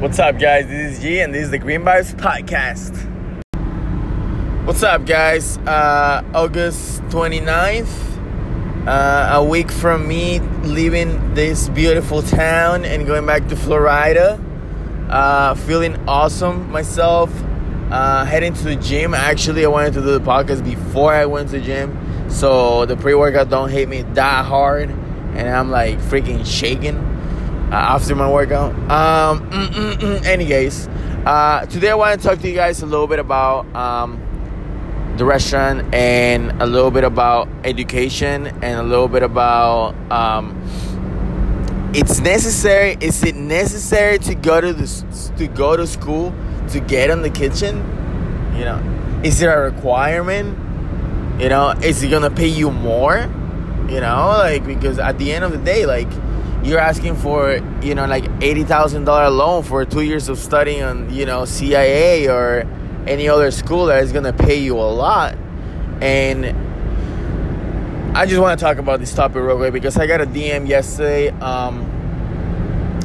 What's up, guys? This is G, and this is the Green Vibes Podcast. What's up, guys? Uh, August 29th, uh, a week from me leaving this beautiful town and going back to Florida. Uh, feeling awesome myself. Uh, heading to the gym. Actually, I wanted to do the podcast before I went to the gym, so the pre-workout don't hit me that hard, and I'm like freaking shaking uh, after my workout. Um, mm, mm, mm. anyways, uh, today I want to talk to you guys a little bit about um, the restaurant and a little bit about education and a little bit about um, it's necessary. Is it necessary to go to the to go to school to get in the kitchen? You know, is it a requirement? You know, is it gonna pay you more? You know, like because at the end of the day, like you're asking for you know like eighty thousand dollar loan for two years of studying on you know CIA or any other school that is gonna pay you a lot, and I just want to talk about this topic real quick because I got a DM yesterday. Um,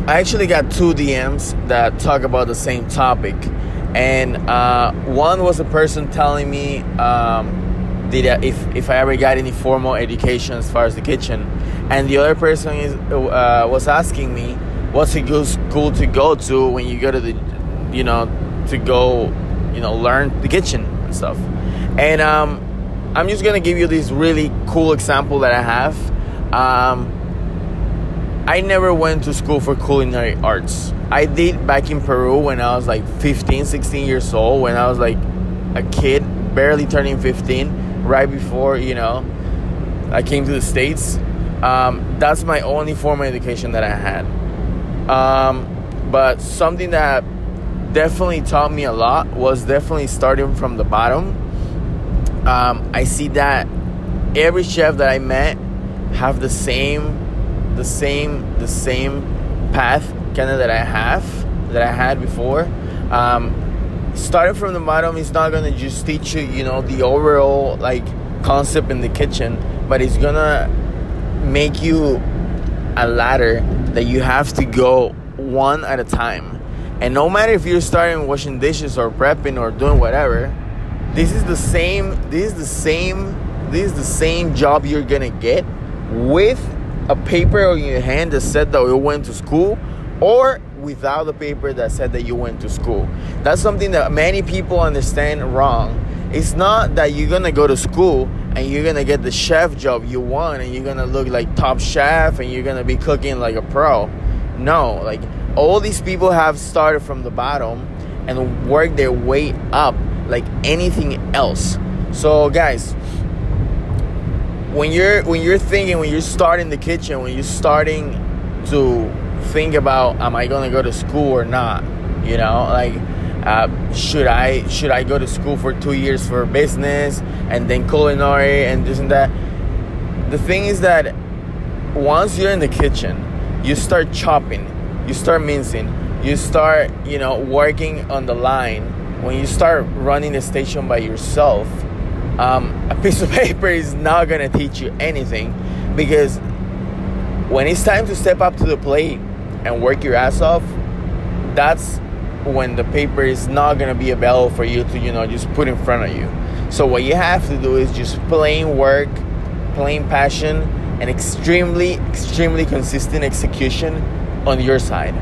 I actually got two DMs that talk about the same topic, and uh, one was a person telling me. Um, did I, if if I ever got any formal education as far as the kitchen, and the other person is uh, was asking me what's a good school to go to when you go to the you know to go you know learn the kitchen and stuff, and um, I'm just gonna give you this really cool example that I have. Um, I never went to school for culinary arts. I did back in Peru when I was like 15, 16 years old, when I was like a kid, barely turning 15 right before you know I came to the states. Um, that's my only formal education that I had. Um, but something that definitely taught me a lot was definitely starting from the bottom. Um, I see that every chef that I met have the same, the same, the same path kind of that I have that I had before. Um, starting from the bottom is not gonna just teach you, you know, the overall like concept in the kitchen, but it's gonna make you a ladder that you have to go one at a time. And no matter if you're starting washing dishes or prepping or doing whatever, this is the same this is the same this is the same job you're gonna get with a paper on your hand that said that you went to school or without the paper that said that you went to school. That's something that many people understand wrong. It's not that you're gonna go to school and you're gonna get the chef job you want and you're gonna look like top chef and you're gonna be cooking like a pro. No, like all these people have started from the bottom and worked their way up like anything else. So guys, when you're when you're thinking when you're starting the kitchen, when you're starting to think about am I gonna go to school or not? You know, like uh, should I should I go to school for two years for business and then culinary and this and that? The thing is that once you're in the kitchen, you start chopping, you start mincing, you start you know working on the line. When you start running the station by yourself, um, a piece of paper is not gonna teach you anything because when it's time to step up to the plate and work your ass off, that's when the paper is not gonna be available for you to, you know, just put in front of you. So what you have to do is just plain work, plain passion, and extremely, extremely consistent execution on your side.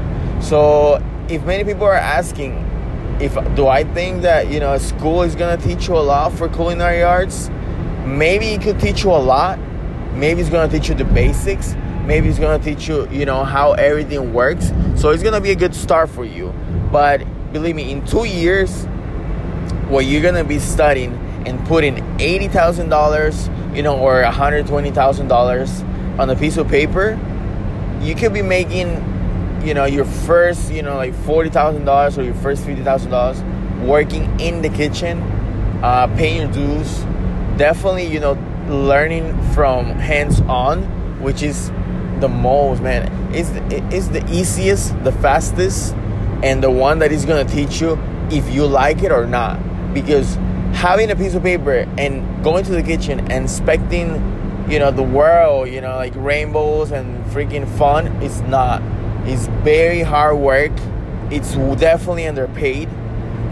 So if many people are asking, if do I think that you know school is gonna teach you a lot for culinary arts? Maybe it could teach you a lot. Maybe it's gonna teach you the basics maybe it's gonna teach you you know how everything works so it's gonna be a good start for you but believe me in two years what you're gonna be studying and putting $80000 you know or $120000 on a piece of paper you could be making you know your first you know like $40000 or your first $50000 working in the kitchen uh, paying your dues definitely you know learning from hands on which is the most, man. It's the, it's the easiest, the fastest, and the one that is gonna teach you if you like it or not. Because having a piece of paper and going to the kitchen and expecting, you know, the world, you know, like rainbows and freaking fun, it's not. It's very hard work, it's definitely underpaid.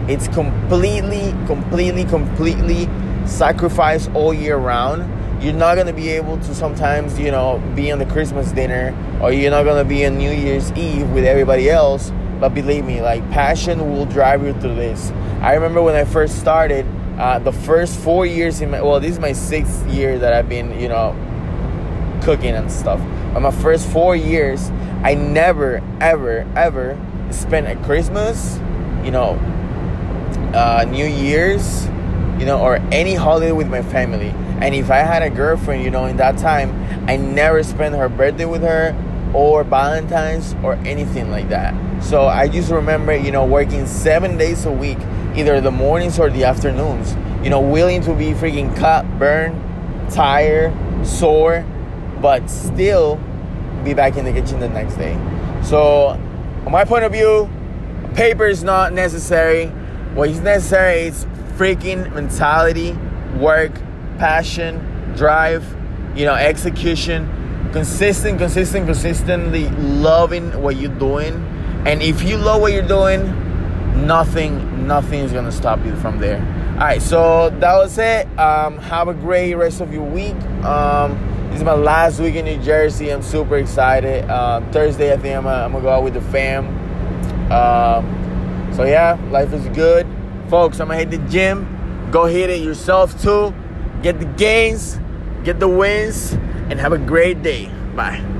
It's completely, completely, completely sacrificed all year round. You're not gonna be able to sometimes, you know, be on the Christmas dinner or you're not gonna be on New Year's Eve with everybody else. But believe me, like passion will drive you through this. I remember when I first started, uh, the first four years in my well, this is my sixth year that I've been, you know, cooking and stuff. But my first four years, I never, ever, ever spent a Christmas, you know, uh, New Year's, you know, or any holiday with my family. And if I had a girlfriend, you know, in that time, I never spent her birthday with her or Valentine's or anything like that. So I just remember, you know, working seven days a week, either the mornings or the afternoons, you know, willing to be freaking cut, burned, tired, sore, but still be back in the kitchen the next day. So, from my point of view, paper is not necessary. What is necessary is freaking mentality, work, passion, drive, you know, execution, consistent, consistent, consistently loving what you're doing. And if you love what you're doing, nothing, nothing is gonna stop you from there. All right, so that was it. Um, have a great rest of your week. Um, this is my last week in New Jersey. I'm super excited. Uh, Thursday, I think I'm I'm gonna, go out with the fam. Um, so yeah, life is good, folks. I'm gonna hit the gym. Go hit it yourself too. Get the gains, get the wins, and have a great day. Bye.